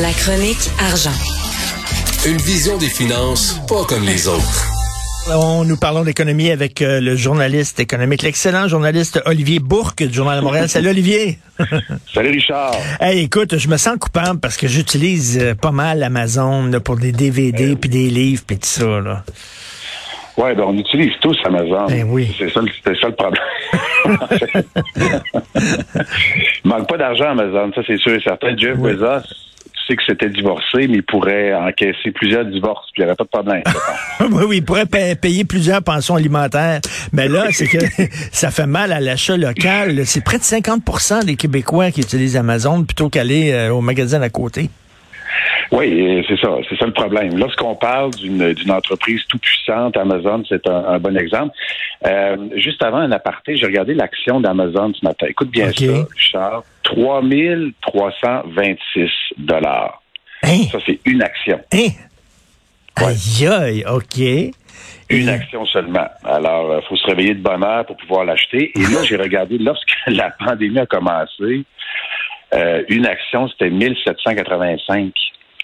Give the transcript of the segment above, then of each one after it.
La chronique argent. Une vision des finances pas comme les autres. On nous parlons d'économie avec euh, le journaliste économique, l'excellent journaliste Olivier Bourque du Journal de Montréal. Salut Olivier. Salut Richard. Hey, écoute, je me sens coupable parce que j'utilise euh, pas mal Amazon là, pour des DVD puis des livres puis tout ça. Là. Ouais, ben on utilise tous Amazon. Ben oui. C'est ça, le- c'est ça le problème. il manque pas d'argent Amazon, ça c'est sûr et certain. Jeff Oui. Bezos, sais que c'était divorcé, mais il pourrait encaisser plusieurs divorces, puis il n'y aurait pas de problème. oui, oui, il pourrait pa- payer plusieurs pensions alimentaires. Mais là, c'est que ça fait mal à l'achat local. C'est près de 50% des Québécois qui utilisent Amazon plutôt qu'aller euh, au magasin à côté. Oui, c'est ça, c'est ça le problème. Lorsqu'on parle d'une entreprise tout puissante, Amazon, c'est un, un bon exemple. Euh, juste avant un aparté, j'ai regardé l'action d'Amazon ce matin. Écoute bien ça, Richard. 3326 dollars. Hein? Ça, c'est une action. Hein? Aïe, aïe, OK. Une action seulement. Alors, il faut se réveiller de bonne heure pour pouvoir l'acheter. Et là, j'ai regardé, lorsque la pandémie a commencé, euh, une action, c'était 1785.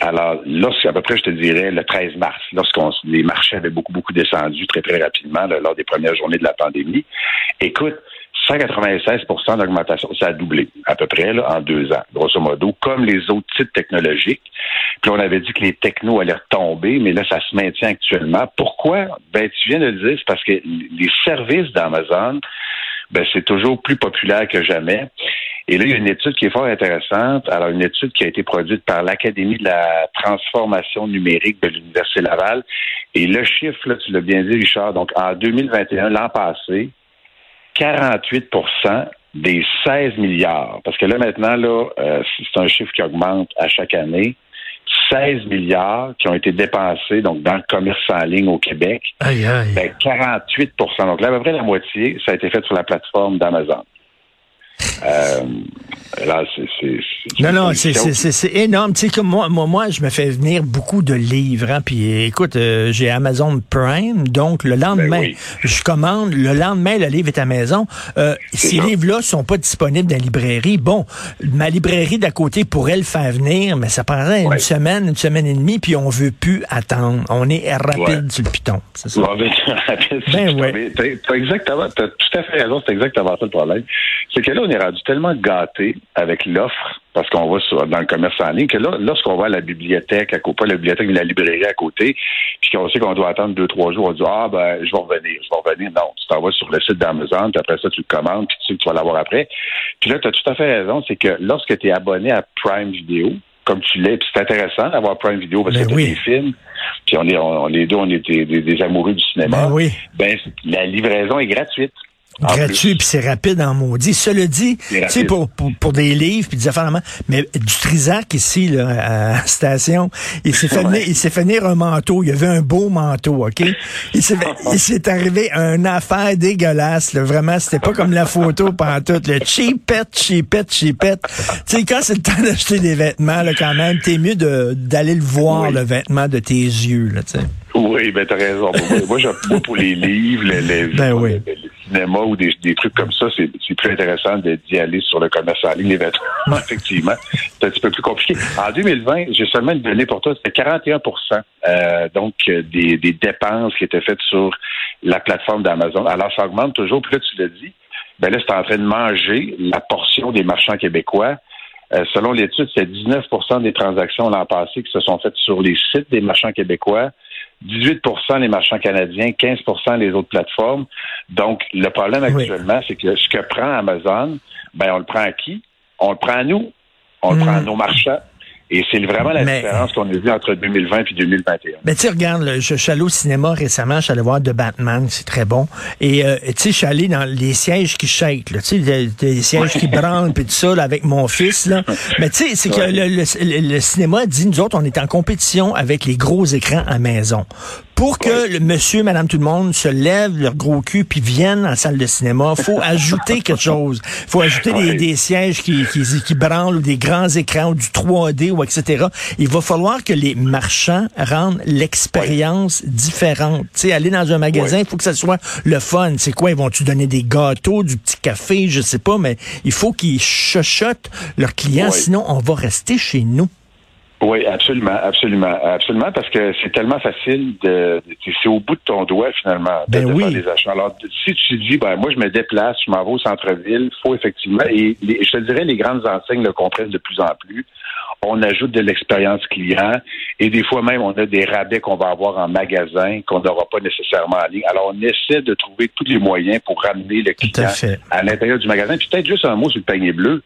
Alors, lorsque, à peu près, je te dirais, le 13 mars, lorsqu'on les marchés avaient beaucoup, beaucoup descendu très, très rapidement là, lors des premières journées de la pandémie. Écoute, 196% d'augmentation, ça a doublé à peu près là, en deux ans, grosso modo, comme les autres titres technologiques. Puis on avait dit que les technos allaient retomber, mais là, ça se maintient actuellement. Pourquoi? Ben, tu viens de le dire, c'est parce que les services d'Amazon, ben, c'est toujours plus populaire que jamais. Et là, il y a une étude qui est fort intéressante. Alors, une étude qui a été produite par l'Académie de la transformation numérique de l'Université Laval. Et le chiffre, là, tu l'as bien dit, Richard, donc en 2021, l'an passé, 48% des 16 milliards, parce que là, maintenant, là, euh, c'est un chiffre qui augmente à chaque année, 16 milliards qui ont été dépensés donc dans le commerce en ligne au Québec, Aïe, aïe. ben 48 Donc là, à peu près la moitié, ça a été fait sur la plateforme d'Amazon. Euh, là, c'est... Non, non, c'est- énorme. Tu sais, comme moi, moi, moi, je me fais venir beaucoup de livres. Hein, puis écoute, euh, j'ai Amazon Prime, donc le lendemain, Ben oui. je commande, le lendemain, le livre est à la maison. Euh, ces livres-là sont pas disponibles dans la librairie. Bon, ma librairie d'à côté pourrait le faire venir, mais ça prendrait une semaine, une semaine et demie, puis on veut plus attendre. On est rapide Ouais. sur le piton. C'est ça. Ouais, ben, ouais. T'as exactement, t'as tout à fait raison, c'est exactement ça le problème. C'est que là, on est rendu tellement gâté avec l'offre, parce qu'on va sur, dans le commerce en ligne, que là, lorsqu'on va à la bibliothèque, à côté, pas la bibliothèque, mais la librairie à côté, puis qu'on sait qu'on doit attendre deux, trois jours, on dit, ah, ben, je vais revenir, je vais revenir. Non, tu t'en vas sur le site d'Amazon, puis après ça, tu le commandes, puis tu sais que tu vas l'avoir après. Puis là, tu as tout à fait raison, c'est que lorsque tu es abonné à Prime Video, comme tu l'es, puis c'est intéressant d'avoir Prime Video parce Ben que t'as oui. des films, puis on est, on, les deux, on est des, des- des amoureux du cinéma. Ben oui. Ben, la livraison est gratuite. Gratuit puis c'est rapide en maudit. Cela dit, tu sais pour, pour pour des livres puis des affaires mais du Trisac ici là, à la station, il s'est fait venir, il s'est fait venir un manteau, il y avait un beau manteau, OK? Il s'est il s'est arrivé une affaire dégueulasse, là, vraiment, c'était pas comme la photo pantoute, le cheapette, cheapette, cheapette. Tu sais quand c'est le temps d'acheter des vêtements là quand même, t'es mieux de d'aller le voir Oui. le vêtement de tes yeux là, tu sais. Oui, ben t'as raison. Moi, moi, pour les livres, les, les, Ben oui. les- les cinémas ou des, des trucs comme ça, c'est plus intéressant d'y aller sur le commerce en ligne, les vêtements, effectivement. C'est un petit peu plus compliqué. En 2020, j'ai seulement une donnée pour toi, c'était 41 euh, donc des, des dépenses qui étaient faites sur la plateforme d'Amazon. Alors, ça augmente toujours. Puis là, tu l'as dit, ben là, c'est en train de manger la portion des marchands québécois. Euh, selon l'étude, c'est 19% des transactions l'an passé qui se sont faites sur les sites des marchands québécois, 18% les marchands canadiens, 15% les autres plateformes. Donc, le problème Oui. actuellement, c'est que ce que prend Amazon, ben on le prend à qui? On le prend à nous. On le Mm. prend à nos marchands. Et c'est vraiment la Mais- différence qu'on a vue entre 2020 et 2021. Mais tu sais, regarde, là, je, suis allé au cinéma récemment, je suis allé voir The Batman, c'est très bon. Et euh, tu sais, je suis allé dans les sièges qui shake, là, tu sais, des, des sièges qui branlent, puis tout ça, là, avec mon fils. Là. Mais tu sais, c'est que le- le cinéma dit, nous autres, on est en compétition avec les gros écrans à maison. Pour que le monsieur, madame, tout le monde se lève leur gros cul puis viennent en salle de cinéma, faut ajouter quelque chose. faut ajouter des, sièges qui, qui, qui branlent ou des grands écrans ou du 3D ou etc. Il va falloir que les marchands rendent l'expérience différente. Tu sais, aller dans un magasin, il faut que ça soit le fun. C'est quoi? Ils vont-tu donner des gâteaux, du petit café? Je sais pas, mais il faut qu'ils chuchotent leurs clients, sinon on va rester chez nous. Oui, absolument, absolument, absolument, parce que c'est tellement facile de, c'est au bout de ton doigt finalement de, Ben de oui. faire des achats. Alors, si tu dis, ben moi je me déplace, je m'en vais au centre-ville, faut effectivement, et les- je te dirais les grandes enseignes le comprennent de plus en plus. On ajoute de l'expérience client et des fois même on a des rabais qu'on va avoir en magasin qu'on n'aura pas nécessairement en ligne. Alors on essaie de trouver tous les moyens pour ramener le Tout client à à l'intérieur du magasin. Puis peut-être juste un mot sur le panier bleu.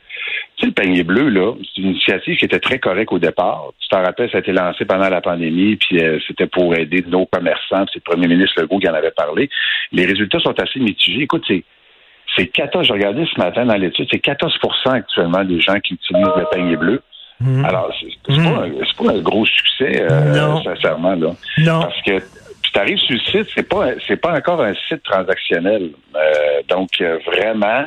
Tu sais, le panier bleu, là, c'est une initiative qui était très correcte au départ. Tu t'en rappelles, ça a été lancé pendant la pandémie, puis euh, c'était pour aider nos commerçants. puis C'est le premier ministre Legault qui en avait parlé. Les résultats sont assez mitigés. Écoute, c'est c'est 14, j'ai regardé ce matin dans l'étude, c'est 14% actuellement des gens qui utilisent le panier bleu. Mhm. Alors, c'est c'est pas, pas un gros succès, euh, sincèrement, là. Non. Parce que tu arrives sur le site, c'est pas c'est pas encore un site transactionnel. Euh, donc euh, vraiment,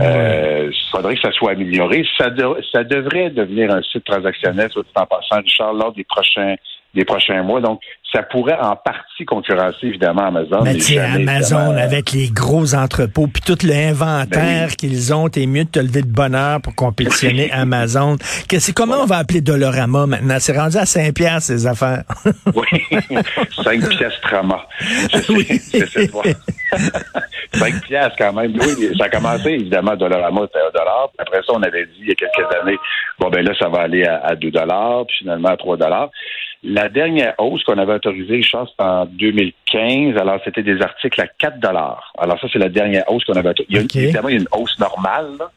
euh, il faudrait que ça soit amélioré. Ça, ça devrait devenir un site transactionnel, dit en passant, Richard, lors des prochains des prochains mois. Donc, ça pourrait en partie concurrencer évidemment Amazon. Mais jamais, Amazon, évidemment, euh, avec les gros entrepôts, puis tout l'inventaire Ben oui. qu'ils ont, t'es mieux de te lever de bonne heure pour compétitionner Amazon. Que c'est comment on va appeler Dolorama maintenant? C'est rendu à 5 piastres, ces affaires. Oui, 5 pièces trama. Oui. 5 pièces quand même. Oui, ça a commencé évidemment, Dollarama, c'était 1 dollar. Après ça, on avait dit il y a quelques années, bon ben là, ça va aller à, à 2 dollars, puis finalement à 3 dollars. La dernière hausse qu'on avait autorisée, je pense, c'était en 2015. Alors, c'était des articles à 4 dollars. Alors, ça, c'est la dernière hausse qu'on avait autorisée. Il y a. Évidemment, il y a une hausse normale, là.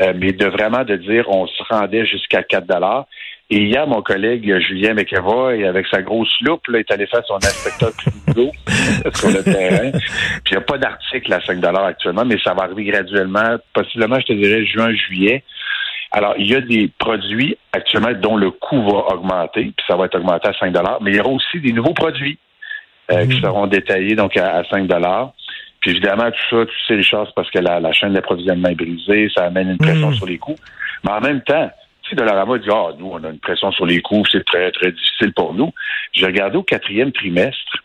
Euh, mais de vraiment de dire on se rendait jusqu'à 4 dollars. Et hier, mon collègue Julien McEvoy, avec sa grosse loupe, là, est allé faire son inspecteur criminaux sur le terrain. Puis il n'y a pas d'article à 5 dollars actuellement, mais ça va arriver graduellement, possiblement, je te dirais, juin, juillet. Alors, il y a des produits actuellement dont le coût va augmenter, puis ça va être augmenté à 5 mais il y aura aussi des nouveaux produits euh, qui seront détaillés donc à, à 5 Puis évidemment, tout ça, tu sais, Richard, c'est parce que la, la chaîne d'approvisionnement est brisée, ça amène une pression Mhm. sur les coûts. Mais en même temps, tu sais, Dollarama dit, ah, nous, on a une pression sur les coûts, c'est très, très difficile pour nous. J'ai regardé au quatrième trimestre,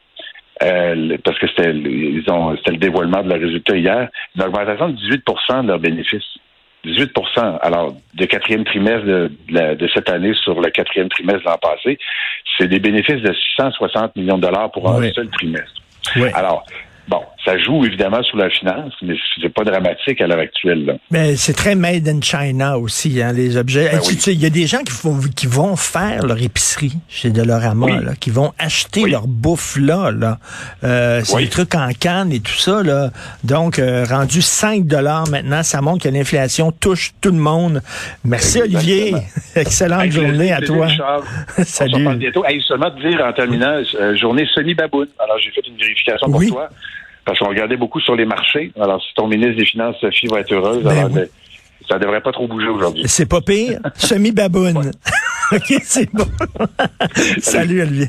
euh, parce que c'était le- ils ont c'était le dévoilement de leurs résultats hier, une augmentation de 18% de leurs bénéfices. 18 Alors, de quatrième trimestre de, de la- de cette année sur le quatrième trimestre de l'an passé, c'est des bénéfices de 660 millions de dollars pour un Oui. seul trimestre. Oui. Alors, bon, ça joue évidemment sur la finance, mais c'est pas dramatique à l'heure actuelle. Là. Mais c'est très made in China aussi, hein, les objets. Ben oui. Il y a des gens qui, font, qui vont faire leur épicerie chez Dolorama, Oui. là, qui vont acheter Oui. leur bouffe là. là. Euh, c'est des trucs en canne et tout ça. Là. Donc, euh, rendu 5 dollars maintenant, ça montre que l'inflation touche tout le monde. Merci Exactement. Olivier. Excellente journée à toi. On Salut. reparle bientôt. Hey, seulement te dire en terminant, euh, journée semi-baboune. Alors, j'ai fait une vérification pour toi. Parce qu'on regardait beaucoup sur les marchés. Alors, si ton ministre des Finances, Sophie, va être heureuse, Ben alors, oui. ben, ça devrait pas trop bouger aujourd'hui. C'est pas pire. Semi-baboune. OK, c'est bon. Salut Olivier.